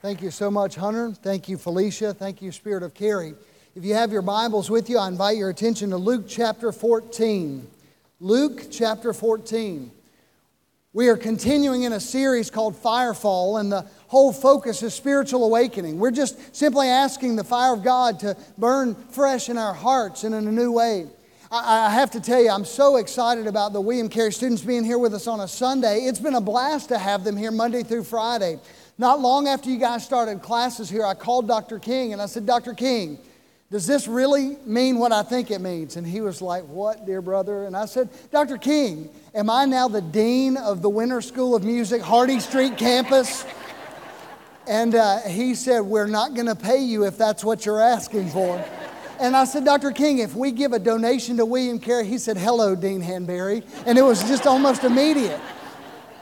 Thank you so much, Hunter. Thank you, Felicia. Thank you, Spirit of Carey. If you have your Bibles with you, I invite your attention to Luke chapter 14. Luke chapter 14. We are continuing in a series called Firefall, and the whole focus is spiritual awakening. We're just simply asking the fire of God to burn fresh in our hearts and in a new way. I, have to tell you, I'm so excited about the William Carey students being here with us on a Sunday. It's been a blast to have them here Monday through Friday. Not long after you guys started classes here, I called Dr. King and I said, Dr. King, does this really mean what I think it means? And he was like, What, dear brother? And I said, Dr. King, am I now the dean of the Winter School of Music, Hardy Street campus? And uh, he said, We're not going to pay you if that's what you're asking for. And I said, Dr. King, if we give a donation to William Carey, he said, Hello, Dean Hanberry. And it was just almost immediate.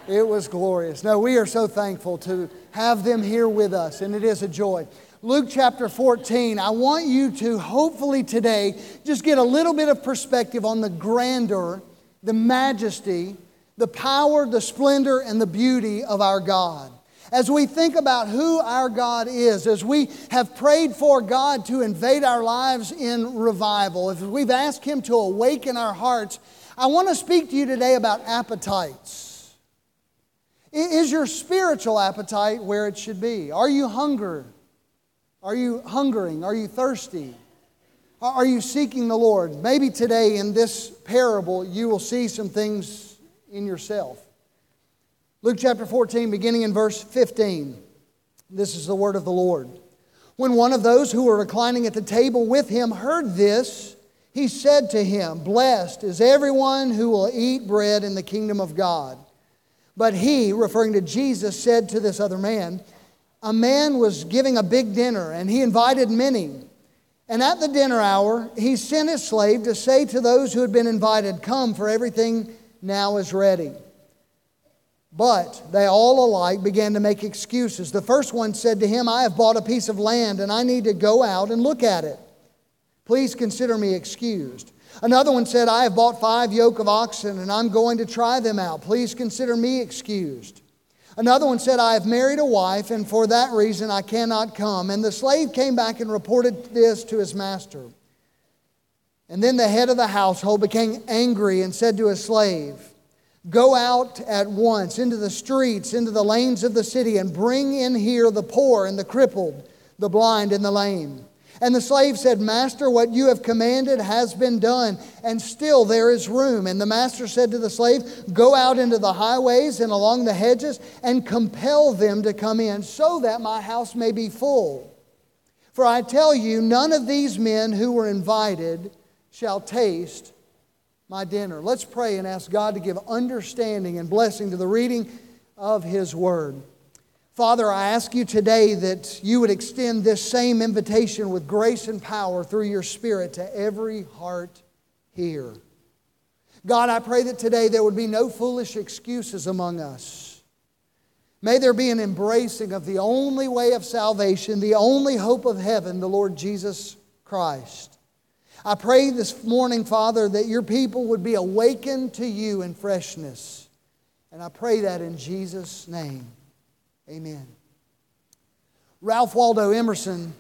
It was glorious. No, we are so thankful to have them here with us, and it is a joy. Luke chapter 14, I want you to hopefully today just get a little bit of perspective on the grandeur, the majesty, the power, the splendor, and the beauty of our God. As we think about who our God is, as we have prayed for God to invade our lives in revival, if we've asked Him to awaken our hearts, I want to speak to you today about appetites. Is your spiritual appetite where it should be? Are you hungry? Are you hungering? Are you thirsty? Are you seeking the Lord? Maybe today in this parable you will see some things in yourself. Luke chapter 14, beginning in verse 15. This is the word of the Lord. When one of those who were reclining at the table with him heard this, he said to him, Blessed is everyone who will eat bread in the kingdom of God. But he, referring to Jesus, said to this other man, A man was giving a big dinner, and he invited many. And at the dinner hour, he sent his slave to say to those who had been invited, Come, for everything now is ready. But they all alike began to make excuses. The first one said to him, I have bought a piece of land, and I need to go out and look at it. Please consider me excused. Another one said, I have bought five yoke of oxen and I'm going to try them out. Please consider me excused. Another one said, I have married a wife and for that reason I cannot come. And the slave came back and reported this to his master. And then the head of the household became angry and said to his slave, Go out at once into the streets, into the lanes of the city, and bring in here the poor and the crippled, the blind and the lame. And the slave said, Master, what you have commanded has been done, and still there is room. And the master said to the slave, Go out into the highways and along the hedges and compel them to come in, so that my house may be full. For I tell you, none of these men who were invited shall taste my dinner. Let's pray and ask God to give understanding and blessing to the reading of His Word. Father, I ask you today that you would extend this same invitation with grace and power through your Spirit to every heart here. God, I pray that today there would be no foolish excuses among us. May there be an embracing of the only way of salvation, the only hope of heaven, the Lord Jesus Christ. I pray this morning, Father, that your people would be awakened to you in freshness. And I pray that in Jesus' name. Amen. Ralph Waldo Emerson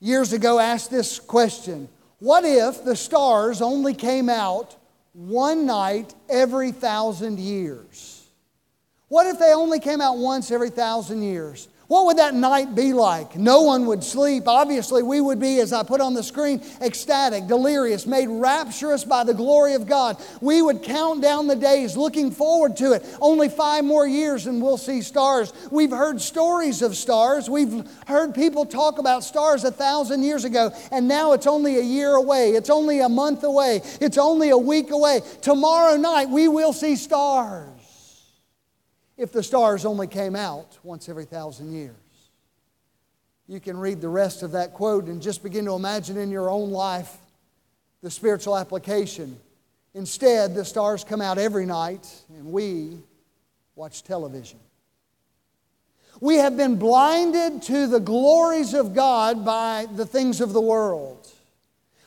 years ago asked this question What if the stars only came out one night every thousand years? What if they only came out once every thousand years? What would that night be like? No one would sleep. Obviously, we would be, as I put on the screen, ecstatic, delirious, made rapturous by the glory of God. We would count down the days, looking forward to it. Only five more years and we'll see stars. We've heard stories of stars. We've heard people talk about stars a thousand years ago, and now it's only a year away. It's only a month away. It's only a week away. Tomorrow night, we will see stars if the stars only came out once every thousand years. You can read the rest of that quote and just begin to imagine in your own life the spiritual application. Instead, the stars come out every night and we watch television. We have been blinded to the glories of God by the things of the world.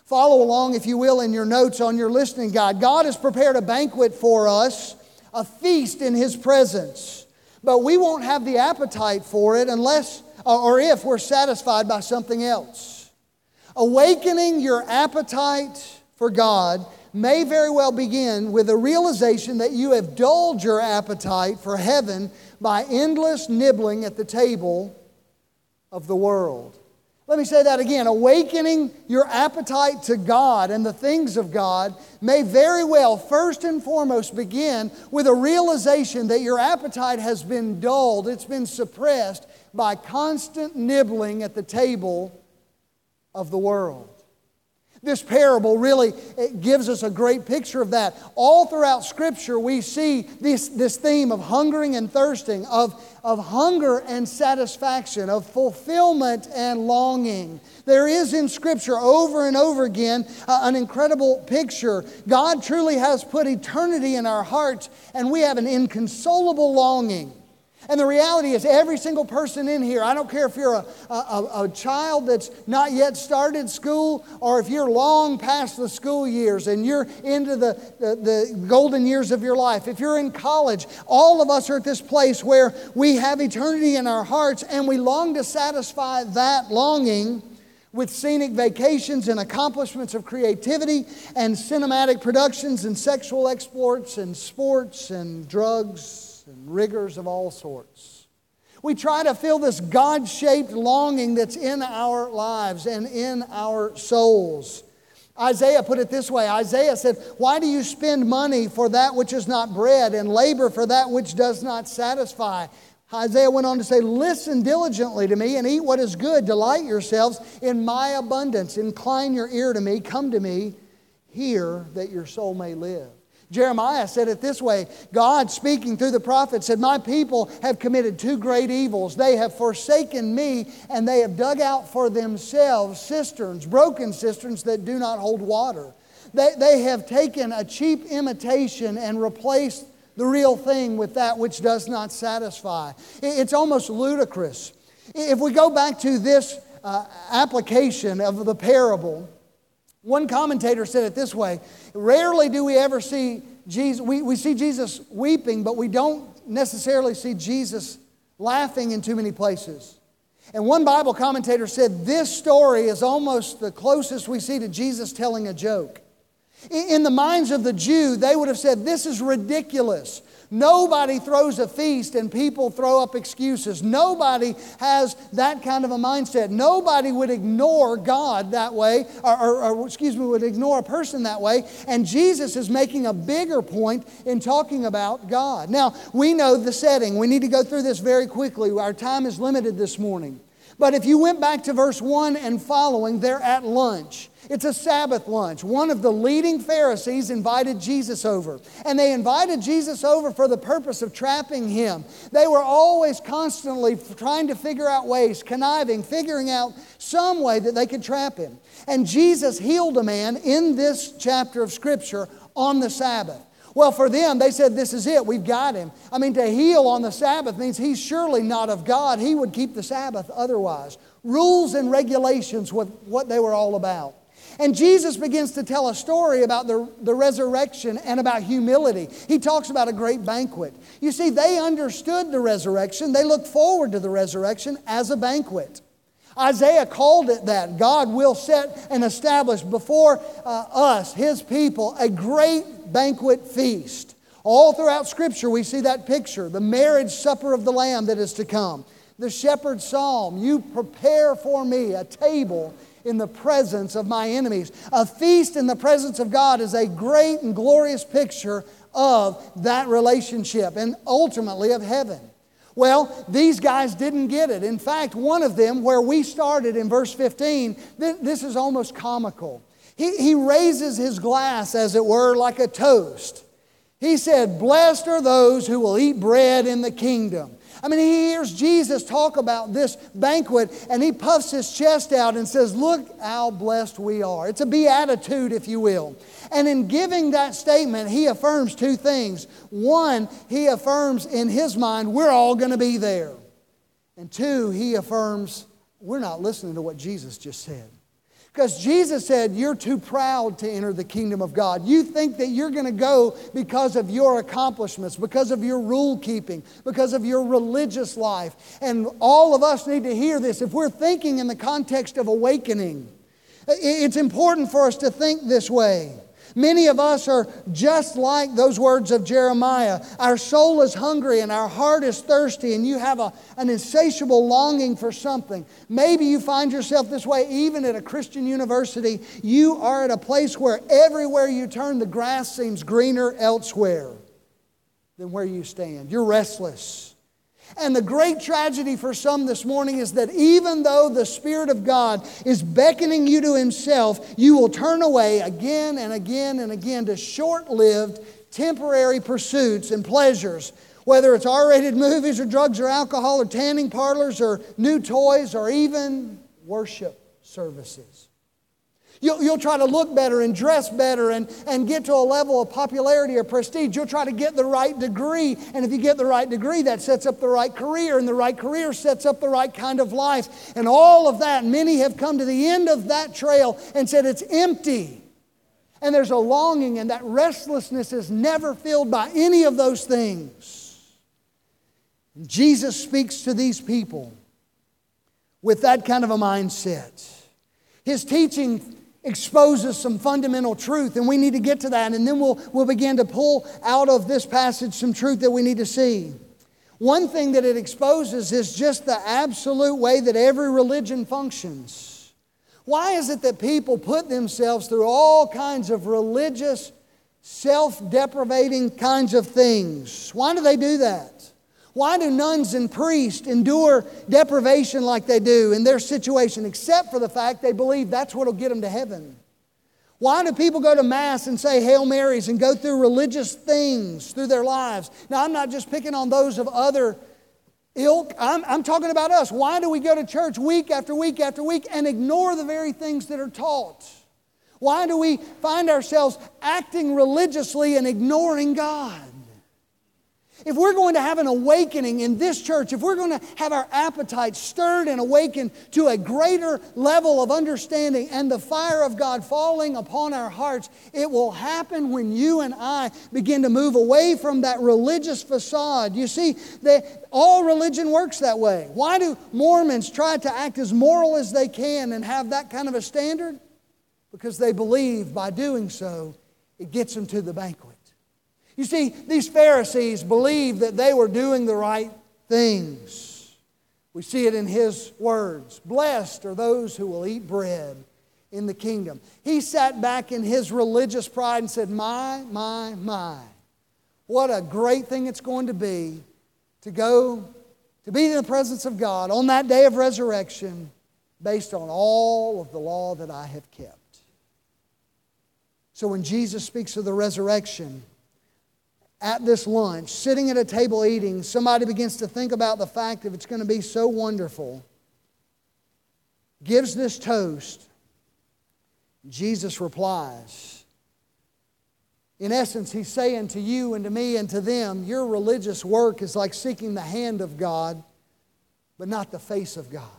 Follow along, if you will, in your notes on your listening guide. God has prepared a banquet for us a feast in His presence. But we won't have the appetite for it unless or if we're satisfied by something else. Awakening your appetite for God may very well begin with a realization that you have dulled your appetite for heaven by endless nibbling at the table of the world. Let me say that again. Awakening your appetite to God and the things of God may very well, first and foremost, begin with a realization that your appetite has been dulled, it's been suppressed by constant nibbling at the table of the world. This parable really gives us a great picture of that. All throughout Scripture, we see this, this theme of hungering and thirsting, of, of hunger and satisfaction, of fulfillment and longing. There is in Scripture over and over again uh, an incredible picture. God truly has put eternity in our hearts, and we have an inconsolable longing and the reality is, every single person in here, I don't care if you're a, a, a, child that's not yet started school or if you're long past the school years and you're into the, the, the golden years of your life, if you're in college, all of us are at this place where we have eternity in our hearts and we long to satisfy that longing with scenic vacations and accomplishments of creativity and cinematic productions and sexual exploits and sports and drugs and rigors of all sorts. We try to fill this God shaped longing that's in our lives and in our souls. Isaiah put it this way Isaiah said, Why do you spend money for that which is not bread and labor for that which does not satisfy? Isaiah went on to say, Listen diligently to me and eat what is good. Delight yourselves in my abundance. Incline your ear to me. Come to me. Hear that your soul may live. Jeremiah said it this way God, speaking through the prophet, said, My people have committed two great evils. They have forsaken me, and they have dug out for themselves cisterns, broken cisterns that do not hold water. They, they have taken a cheap imitation and replaced the real thing with that which does not satisfy. It's almost ludicrous. If we go back to this uh, application of the parable, one commentator said it this way Rarely do we ever see Jesus, we, we see Jesus weeping, but we don't necessarily see Jesus laughing in too many places. And one Bible commentator said this story is almost the closest we see to Jesus telling a joke. In the minds of the Jew, they would have said, This is ridiculous. Nobody throws a feast and people throw up excuses. Nobody has that kind of a mindset. Nobody would ignore God that way, or, or, or, excuse me, would ignore a person that way. And Jesus is making a bigger point in talking about God. Now, we know the setting. We need to go through this very quickly. Our time is limited this morning. But if you went back to verse 1 and following, they're at lunch. It's a Sabbath lunch. One of the leading Pharisees invited Jesus over. And they invited Jesus over for the purpose of trapping him. They were always constantly trying to figure out ways, conniving, figuring out some way that they could trap him. And Jesus healed a man in this chapter of Scripture on the Sabbath. Well, for them, they said, This is it, we've got him. I mean, to heal on the Sabbath means he's surely not of God. He would keep the Sabbath otherwise. Rules and regulations, were what they were all about. And Jesus begins to tell a story about the, the resurrection and about humility. He talks about a great banquet. You see, they understood the resurrection, they looked forward to the resurrection as a banquet. Isaiah called it that. God will set and establish before uh, us, His people, a great banquet feast. All throughout Scripture, we see that picture the marriage supper of the Lamb that is to come. The shepherd's psalm, You prepare for me a table in the presence of my enemies. A feast in the presence of God is a great and glorious picture of that relationship and ultimately of heaven. Well, these guys didn't get it. In fact, one of them, where we started in verse 15, th- this is almost comical. He, he raises his glass, as it were, like a toast. He said, Blessed are those who will eat bread in the kingdom. I mean, he hears Jesus talk about this banquet and he puffs his chest out and says, Look how blessed we are. It's a beatitude, if you will. And in giving that statement, he affirms two things. One, he affirms in his mind, we're all going to be there. And two, he affirms, we're not listening to what Jesus just said. Because Jesus said, You're too proud to enter the kingdom of God. You think that you're going to go because of your accomplishments, because of your rule keeping, because of your religious life. And all of us need to hear this. If we're thinking in the context of awakening, it's important for us to think this way. Many of us are just like those words of Jeremiah. Our soul is hungry and our heart is thirsty, and you have a, an insatiable longing for something. Maybe you find yourself this way even at a Christian university. You are at a place where everywhere you turn, the grass seems greener elsewhere than where you stand. You're restless. And the great tragedy for some this morning is that even though the Spirit of God is beckoning you to Himself, you will turn away again and again and again to short lived, temporary pursuits and pleasures, whether it's R rated movies or drugs or alcohol or tanning parlors or new toys or even worship services. You'll, you'll try to look better and dress better and, and get to a level of popularity or prestige. You'll try to get the right degree. And if you get the right degree, that sets up the right career. And the right career sets up the right kind of life. And all of that, many have come to the end of that trail and said it's empty. And there's a longing, and that restlessness is never filled by any of those things. Jesus speaks to these people with that kind of a mindset. His teaching exposes some fundamental truth, and we need to get to that, and then we'll, we'll begin to pull out of this passage some truth that we need to see. One thing that it exposes is just the absolute way that every religion functions. Why is it that people put themselves through all kinds of religious, self deprivating kinds of things? Why do they do that? Why do nuns and priests endure deprivation like they do in their situation, except for the fact they believe that's what will get them to heaven? Why do people go to Mass and say Hail Marys and go through religious things through their lives? Now, I'm not just picking on those of other ilk, I'm, I'm talking about us. Why do we go to church week after week after week and ignore the very things that are taught? Why do we find ourselves acting religiously and ignoring God? If we're going to have an awakening in this church, if we're going to have our appetite stirred and awakened to a greater level of understanding and the fire of God falling upon our hearts, it will happen when you and I begin to move away from that religious facade. You see, that all religion works that way. Why do Mormons try to act as moral as they can and have that kind of a standard? Because they believe by doing so, it gets them to the banquet. You see, these Pharisees believed that they were doing the right things. We see it in his words Blessed are those who will eat bread in the kingdom. He sat back in his religious pride and said, My, my, my. What a great thing it's going to be to go to be in the presence of God on that day of resurrection based on all of the law that I have kept. So when Jesus speaks of the resurrection, at this lunch, sitting at a table eating, somebody begins to think about the fact that it's going to be so wonderful, gives this toast. Jesus replies. In essence, he's saying to you and to me and to them, your religious work is like seeking the hand of God, but not the face of God.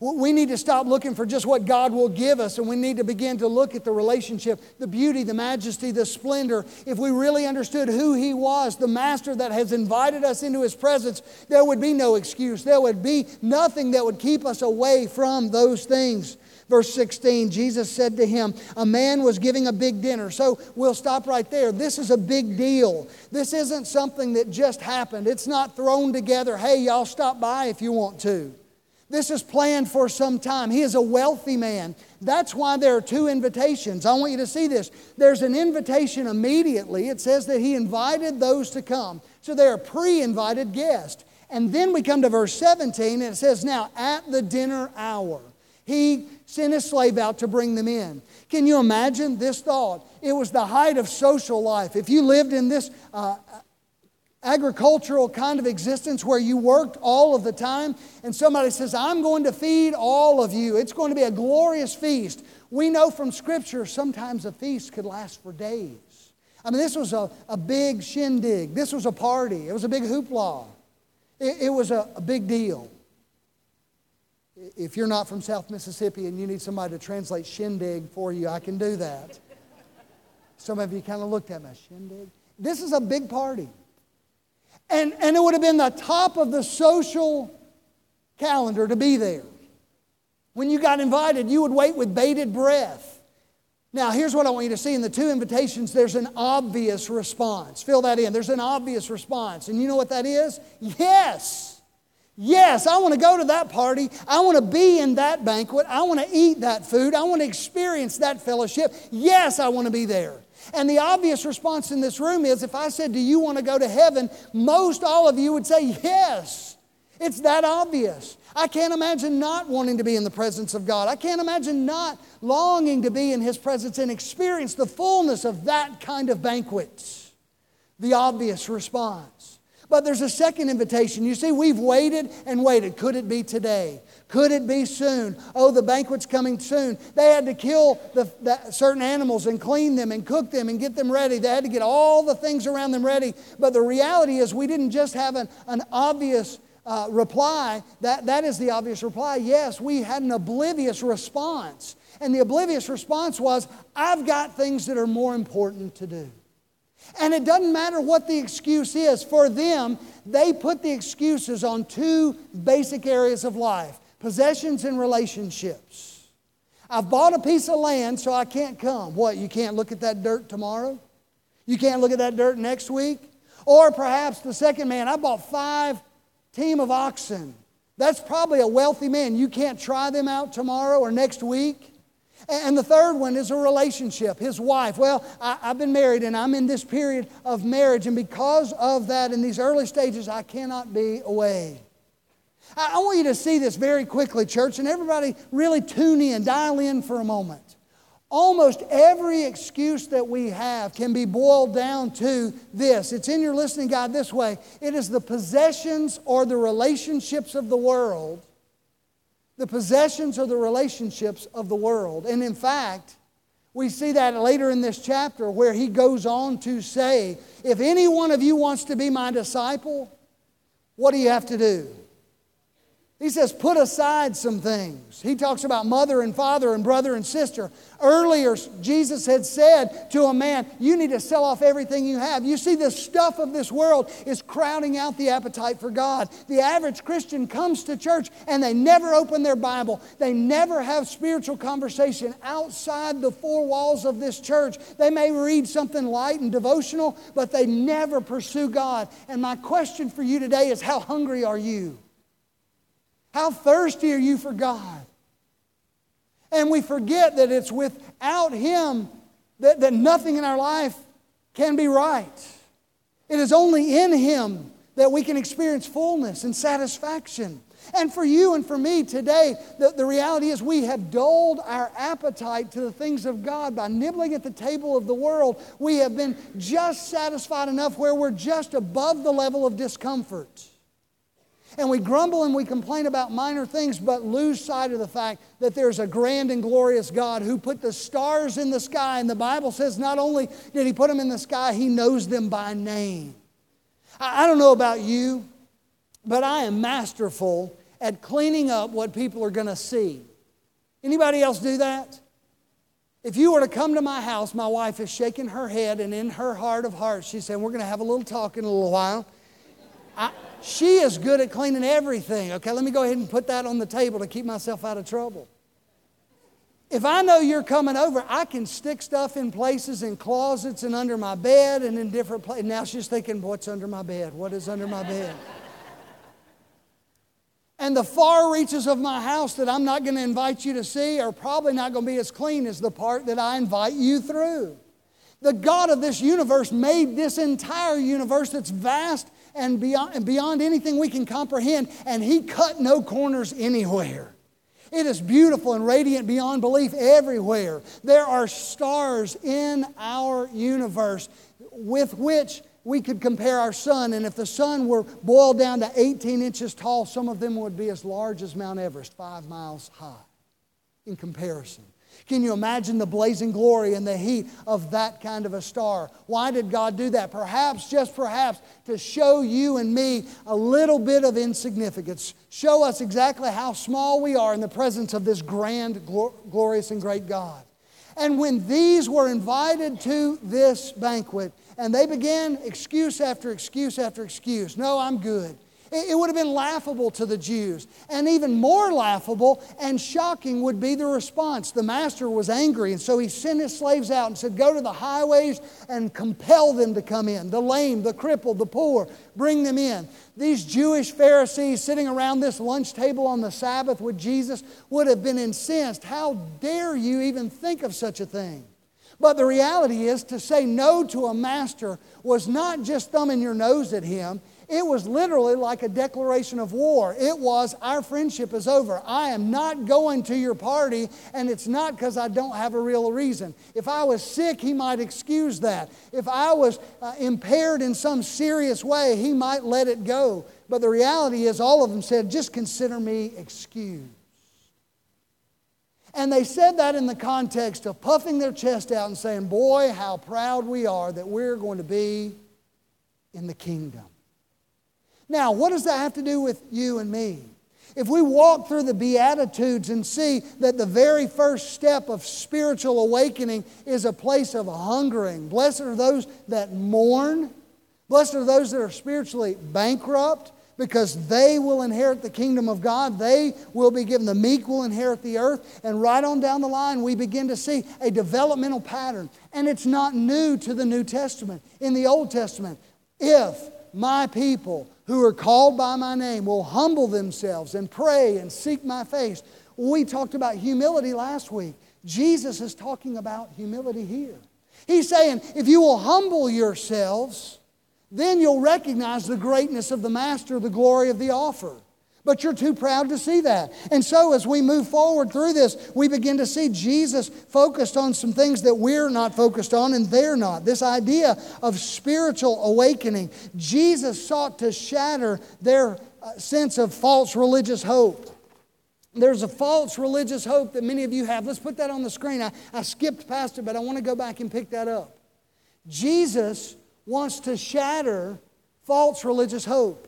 We need to stop looking for just what God will give us, and we need to begin to look at the relationship, the beauty, the majesty, the splendor. If we really understood who He was, the Master that has invited us into His presence, there would be no excuse. There would be nothing that would keep us away from those things. Verse 16, Jesus said to him, A man was giving a big dinner. So we'll stop right there. This is a big deal. This isn't something that just happened. It's not thrown together. Hey, y'all stop by if you want to. This is planned for some time. He is a wealthy man. That's why there are two invitations. I want you to see this. There's an invitation immediately. It says that he invited those to come. So they're pre invited guests. And then we come to verse 17 and it says, Now at the dinner hour, he sent his slave out to bring them in. Can you imagine this thought? It was the height of social life. If you lived in this uh, agricultural kind of existence where you worked all of the time and somebody says, I'm going to feed all of you. It's going to be a glorious feast. We know from Scripture sometimes a feast could last for days. I mean, this was a, a big shindig. This was a party. It was a big hoopla. It, it was a, a big deal. If you're not from South Mississippi and you need somebody to translate shindig for you, I can do that. Some of you kind of looked at me, shindig. This is a big party. And, and it would have been the top of the social calendar to be there. When you got invited, you would wait with bated breath. Now, here's what I want you to see in the two invitations there's an obvious response. Fill that in. There's an obvious response. And you know what that is? Yes. Yes, I want to go to that party. I want to be in that banquet. I want to eat that food. I want to experience that fellowship. Yes, I want to be there. And the obvious response in this room is if I said, Do you want to go to heaven? Most all of you would say, Yes. It's that obvious. I can't imagine not wanting to be in the presence of God. I can't imagine not longing to be in His presence and experience the fullness of that kind of banquet. The obvious response. But there's a second invitation. You see, we've waited and waited. Could it be today? Could it be soon? Oh, the banquet's coming soon. They had to kill the, the, certain animals and clean them and cook them and get them ready. They had to get all the things around them ready. But the reality is, we didn't just have an, an obvious uh, reply. That, that is the obvious reply. Yes, we had an oblivious response. And the oblivious response was, I've got things that are more important to do. And it doesn't matter what the excuse is. For them, they put the excuses on two basic areas of life possessions and relationships. I've bought a piece of land, so I can't come. What, you can't look at that dirt tomorrow? You can't look at that dirt next week? Or perhaps the second man, I bought five team of oxen. That's probably a wealthy man. You can't try them out tomorrow or next week. And the third one is a relationship, his wife. Well, I, have been married and I'm in this period of marriage, and because of that, in these early stages, I cannot be away. I, I want you to see this very quickly, church, and everybody really tune in, dial in for a moment. Almost every excuse that we have can be boiled down to this. It's in your listening guide this way it is the possessions or the relationships of the world the possessions or the relationships of the world. And in fact, we see that later in this chapter where he goes on to say, If any one of you wants to be my disciple, what do you have to do? He says, put aside some things. He talks about mother and father and brother and sister. Earlier, Jesus had said to a man, You need to sell off everything you have. You see, the stuff of this world is crowding out the appetite for God. The average Christian comes to church and they never open their Bible, they never have spiritual conversation outside the four walls of this church. They may read something light and devotional, but they never pursue God. And my question for you today is How hungry are you? How thirsty are you for God? And we forget that it's without Him that, that nothing in our life can be right. It is only in Him that we can experience fullness and satisfaction. And for you and for me today, the, the reality is we have dulled our appetite to the things of God by nibbling at the table of the world. We have been just satisfied enough where we're just above the level of discomfort. And we grumble and we complain about minor things, but lose sight of the fact that there's a grand and glorious God who put the stars in the sky. And the Bible says not only did He put them in the sky, He knows them by name. I don't know about you, but I am masterful at cleaning up what people are going to see. Anybody else do that? If you were to come to my house, my wife is shaking her head, and in her heart of hearts, she said, We're going to have a little talk in a little while. I, she is good at cleaning everything. Okay, let me go ahead and put that on the table to keep myself out of trouble. If I know you're coming over, I can stick stuff in places in closets and under my bed and in different places. Now she's thinking, what's under my bed? What is under my bed? and the far reaches of my house that I'm not going to invite you to see are probably not going to be as clean as the part that I invite you through. The God of this universe made this entire universe that's vast and beyond, beyond anything we can comprehend, and He cut no corners anywhere. It is beautiful and radiant beyond belief everywhere. There are stars in our universe with which we could compare our sun, and if the sun were boiled down to 18 inches tall, some of them would be as large as Mount Everest, five miles high in comparison. Can you imagine the blazing glory and the heat of that kind of a star? Why did God do that? Perhaps, just perhaps, to show you and me a little bit of insignificance. Show us exactly how small we are in the presence of this grand, glorious, and great God. And when these were invited to this banquet, and they began excuse after excuse after excuse no, I'm good. It would have been laughable to the Jews. And even more laughable and shocking would be the response. The master was angry, and so he sent his slaves out and said, Go to the highways and compel them to come in the lame, the crippled, the poor, bring them in. These Jewish Pharisees sitting around this lunch table on the Sabbath with Jesus would have been incensed. How dare you even think of such a thing? But the reality is, to say no to a master was not just thumbing your nose at him, it was literally like a declaration of war. It was, Our friendship is over. I am not going to your party, and it's not because I don't have a real reason. If I was sick, he might excuse that. If I was uh, impaired in some serious way, he might let it go. But the reality is, all of them said, Just consider me excused. And they said that in the context of puffing their chest out and saying, Boy, how proud we are that we're going to be in the kingdom. Now, what does that have to do with you and me? If we walk through the Beatitudes and see that the very first step of spiritual awakening is a place of hungering, blessed are those that mourn, blessed are those that are spiritually bankrupt, because they will inherit the kingdom of God. They will be given, the meek will inherit the earth. And right on down the line, we begin to see a developmental pattern. And it's not new to the New Testament. In the Old Testament, if my people who are called by my name will humble themselves and pray and seek my face. We talked about humility last week. Jesus is talking about humility here. He's saying, if you will humble yourselves, then you'll recognize the greatness of the Master, the glory of the offer. But you're too proud to see that. And so, as we move forward through this, we begin to see Jesus focused on some things that we're not focused on and they're not. This idea of spiritual awakening. Jesus sought to shatter their uh, sense of false religious hope. There's a false religious hope that many of you have. Let's put that on the screen. I, I skipped past it, but I want to go back and pick that up. Jesus wants to shatter false religious hope.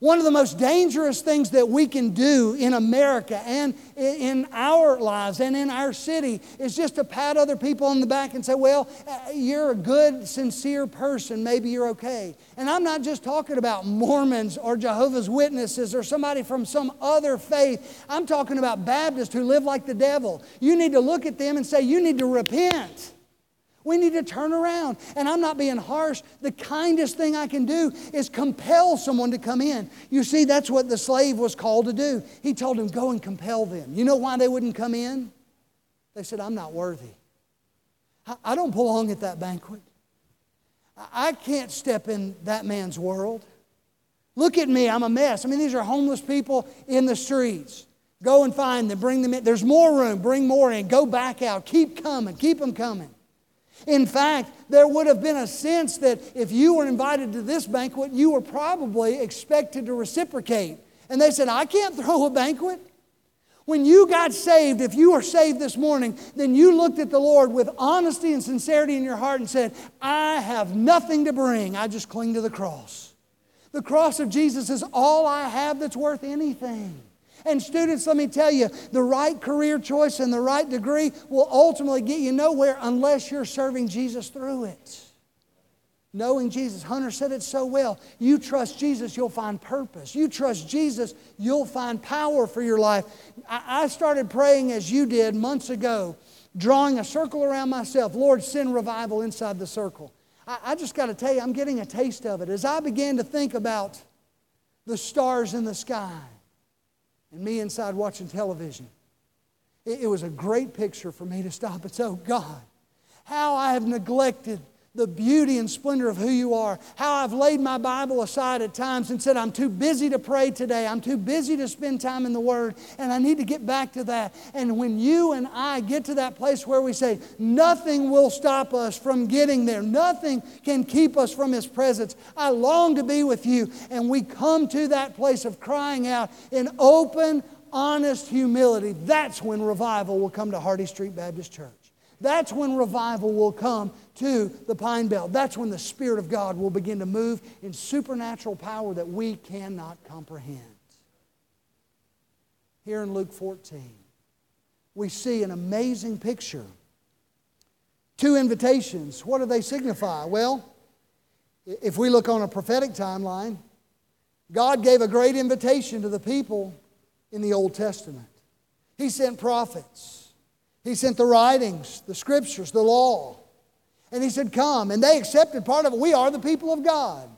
One of the most dangerous things that we can do in America and in our lives and in our city is just to pat other people on the back and say, Well, uh, you're a good, sincere person. Maybe you're okay. And I'm not just talking about Mormons or Jehovah's Witnesses or somebody from some other faith. I'm talking about Baptists who live like the devil. You need to look at them and say, You need to repent. We need to turn around. And I'm not being harsh. The kindest thing I can do is compel someone to come in. You see, that's what the slave was called to do. He told him, Go and compel them. You know why they wouldn't come in? They said, I'm not worthy. I don't belong at that banquet. I can't step in that man's world. Look at me, I'm a mess. I mean, these are homeless people in the streets. Go and find them, bring them in. There's more room, bring more in. Go back out. Keep coming, keep them coming. In fact, there would have been a sense that if you were invited to this banquet, you were probably expected to reciprocate. And they said, I can't throw a banquet. When you got saved, if you were saved this morning, then you looked at the Lord with honesty and sincerity in your heart and said, I have nothing to bring. I just cling to the cross. The cross of Jesus is all I have that's worth anything. And students, let me tell you, the right career choice and the right degree will ultimately get you nowhere unless you're serving Jesus through it. Knowing Jesus. Hunter said it so well. You trust Jesus, you'll find purpose. You trust Jesus, you'll find power for your life. I started praying as you did months ago, drawing a circle around myself. Lord, send revival inside the circle. I just got to tell you, I'm getting a taste of it. As I began to think about the stars in the sky, and me inside watching television. It, it was a great picture for me to stop and say, Oh God, how I have neglected the beauty and splendor of who you are. How I've laid my Bible aside at times and said, I'm too busy to pray today. I'm too busy to spend time in the Word, and I need to get back to that. And when you and I get to that place where we say, nothing will stop us from getting there, nothing can keep us from His presence. I long to be with you. And we come to that place of crying out in open, honest humility, that's when revival will come to Hardy Street Baptist Church. That's when revival will come to the Pine Belt. That's when the Spirit of God will begin to move in supernatural power that we cannot comprehend. Here in Luke 14, we see an amazing picture. Two invitations. What do they signify? Well, if we look on a prophetic timeline, God gave a great invitation to the people in the Old Testament. He sent prophets, He sent the writings, the scriptures, the law. And He said, Come. And they accepted part of it. We are the people of God.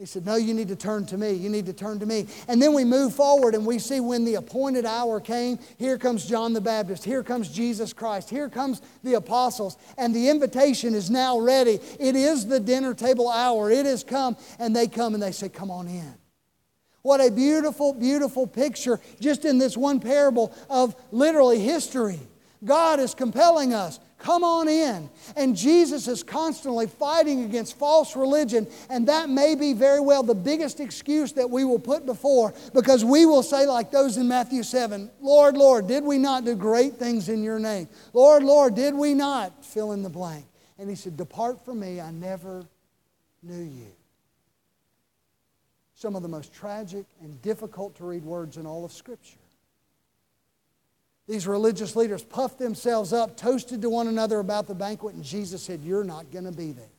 He said, No, you need to turn to me. You need to turn to me. And then we move forward and we see when the appointed hour came, here comes John the Baptist. Here comes Jesus Christ. Here comes the apostles. And the invitation is now ready. It is the dinner table hour. It has come. And they come and they say, Come on in. What a beautiful, beautiful picture just in this one parable of literally history. God is compelling us. Come on in. And Jesus is constantly fighting against false religion, and that may be very well the biggest excuse that we will put before because we will say, like those in Matthew 7, Lord, Lord, did we not do great things in your name? Lord, Lord, did we not? Fill in the blank. And he said, Depart from me, I never knew you some of the most tragic and difficult to read words in all of Scripture. These religious leaders puffed themselves up, toasted to one another about the banquet, and Jesus said, You're not going to be there.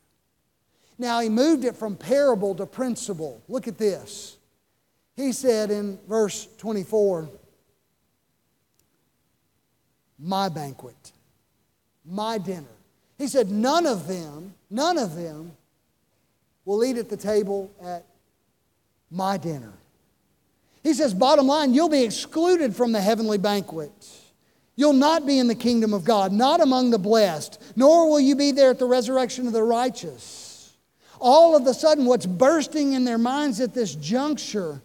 Now, he moved it from parable to principle. Look at this. He said in verse 24, My banquet, my dinner. He said, None of them, none of them will eat at the table at my dinner. He says, bottom line, you'll be excluded from the heavenly banquet. You'll not be in the kingdom of God, not among the blessed, nor will you be there at the resurrection of the righteous. All of a sudden, what's bursting in their minds at this juncture,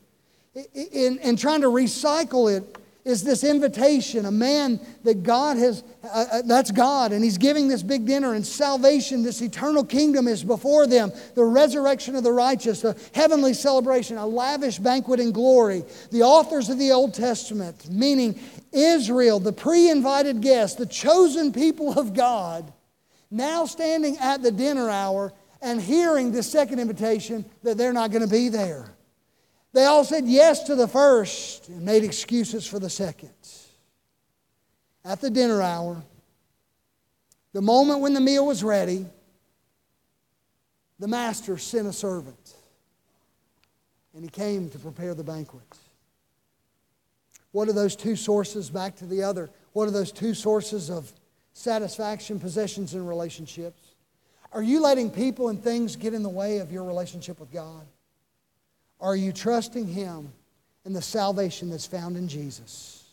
in trying to recycle it, is this invitation, a man that God has, uh, uh, that's God, and He's giving this big dinner, and salvation, this eternal kingdom is before them. The resurrection of the righteous, a heavenly celebration, a lavish banquet in glory. The authors of the Old Testament, meaning Israel, the pre invited guests, the chosen people of God, now standing at the dinner hour and hearing the second invitation that they're not going to be there. They all said yes to the first and made excuses for the second. At the dinner hour, the moment when the meal was ready, the master sent a servant and he came to prepare the banquet. What are those two sources back to the other? What are those two sources of satisfaction, possessions, and relationships? Are you letting people and things get in the way of your relationship with God? Are you trusting Him and the salvation that's found in Jesus?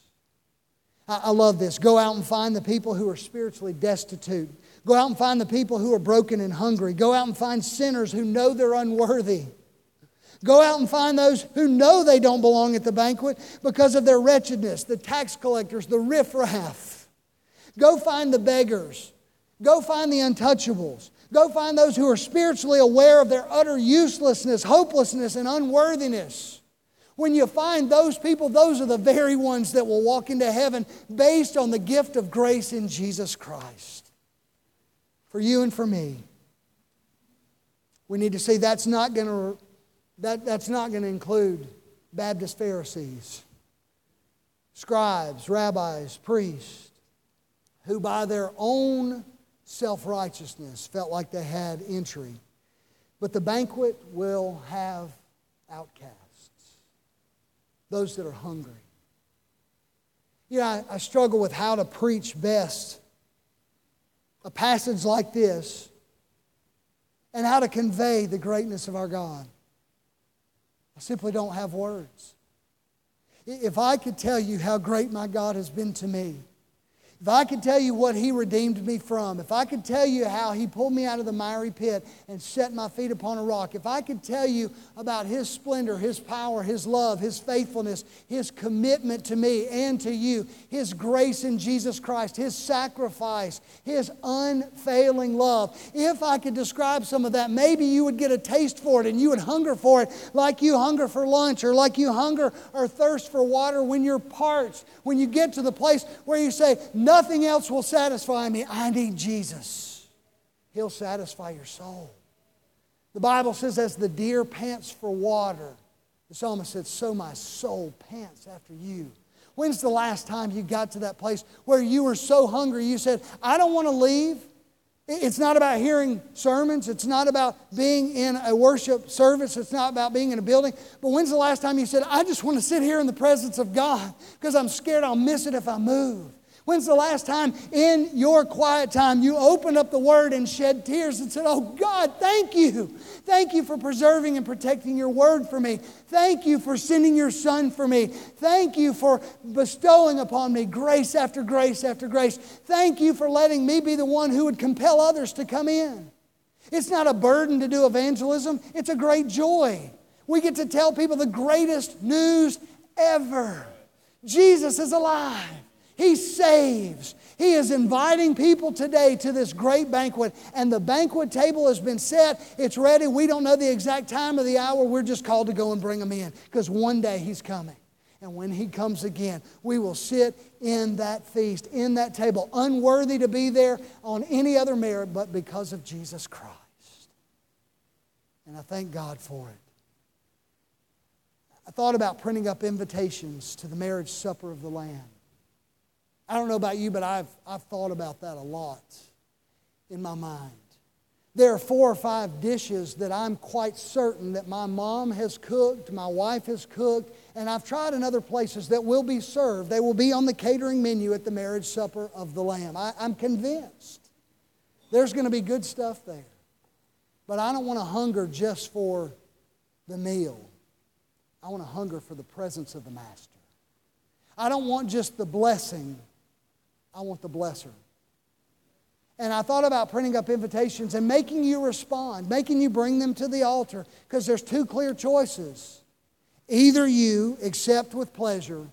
I, I love this. Go out and find the people who are spiritually destitute. Go out and find the people who are broken and hungry. Go out and find sinners who know they're unworthy. Go out and find those who know they don't belong at the banquet because of their wretchedness, the tax collectors, the riffraff. Go find the beggars. Go find the untouchables. Go find those who are spiritually aware of their utter uselessness, hopelessness, and unworthiness. When you find those people, those are the very ones that will walk into heaven based on the gift of grace in Jesus Christ. For you and for me. We need to see that's not going to, that, that's not going to include Baptist Pharisees, scribes, rabbis, priests, who by their own self righteousness felt like they had entry. But the banquet will have outcasts, those that are hungry. You know, I, I struggle with how to preach best a passage like this and how to convey the greatness of our God. I simply don't have words. If I could tell you how great my God has been to me, if I could tell you what He redeemed me from, if I could tell you how He pulled me out of the miry pit and set my feet upon a rock, if I could tell you about His splendor, His power, His love, His faithfulness, His commitment to me and to you, His grace in Jesus Christ, His sacrifice, His unfailing love, if I could describe some of that, maybe you would get a taste for it and you would hunger for it like you hunger for lunch or like you hunger or thirst for water when you're parched, when you get to the place where you say, No Nothing else will satisfy me. I need Jesus. He'll satisfy your soul. The Bible says, as the deer pants for water, the psalmist said, so my soul pants after you. When's the last time you got to that place where you were so hungry you said, I don't want to leave? It's not about hearing sermons. It's not about being in a worship service. It's not about being in a building. But when's the last time you said, I just want to sit here in the presence of God because I'm scared I'll miss it if I move? When's the last time in your quiet time you opened up the Word and shed tears and said, Oh God, thank you. Thank you for preserving and protecting your Word for me. Thank you for sending your Son for me. Thank you for bestowing upon me grace after grace after grace. Thank you for letting me be the one who would compel others to come in. It's not a burden to do evangelism, it's a great joy. We get to tell people the greatest news ever Jesus is alive. He saves. He is inviting people today to this great banquet, and the banquet table has been set. It's ready. We don't know the exact time of the hour. We're just called to go and bring them in because one day He's coming. And when He comes again, we will sit in that feast, in that table, unworthy to be there on any other merit but because of Jesus Christ. And I thank God for it. I thought about printing up invitations to the marriage supper of the Lamb. I don't know about you, but I've, I've thought about that a lot in my mind. There are four or five dishes that I'm quite certain that my mom has cooked, my wife has cooked, and I've tried in other places that will be served. They will be on the catering menu at the marriage supper of the Lamb. I, I'm convinced there's going to be good stuff there. But I don't want to hunger just for the meal, I want to hunger for the presence of the Master. I don't want just the blessing I want the blesser. And I thought about printing up invitations and making you respond, making you bring them to the altar, because there's two clear choices. Either you accept with pleasure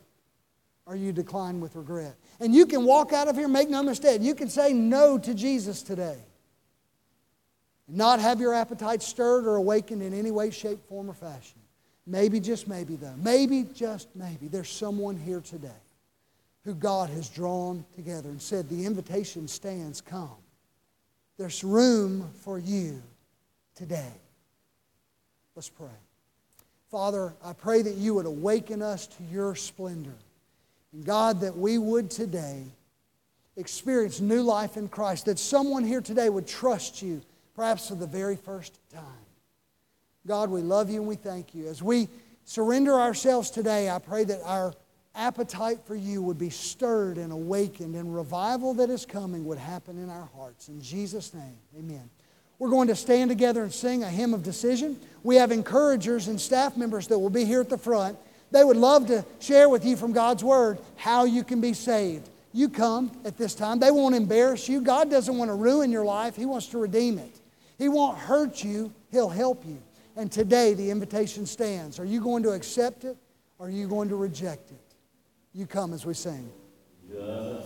or you decline with regret. And you can walk out of here, make no mistake, you can say no to Jesus today. Not have your appetite stirred or awakened in any way, shape, form, or fashion. Maybe, just maybe, though. Maybe, just maybe, there's someone here today who God has drawn together and said, The invitation stands, come. There's room for you today. Let's pray. Father, I pray that you would awaken us to your splendor. And God, that we would today experience new life in Christ, that someone here today would trust you, perhaps for the very first time. God, we love you and we thank you. As we surrender ourselves today, I pray that our appetite for you would be stirred and awakened, and revival that is coming would happen in our hearts. In Jesus' name, amen. We're going to stand together and sing a hymn of decision. We have encouragers and staff members that will be here at the front. They would love to share with you from God's Word how you can be saved. You come at this time. They won't embarrass you. God doesn't want to ruin your life, He wants to redeem it. He won't hurt you, He'll help you. And today the invitation stands. Are you going to accept it or are you going to reject it? You come as we sing. Yeah.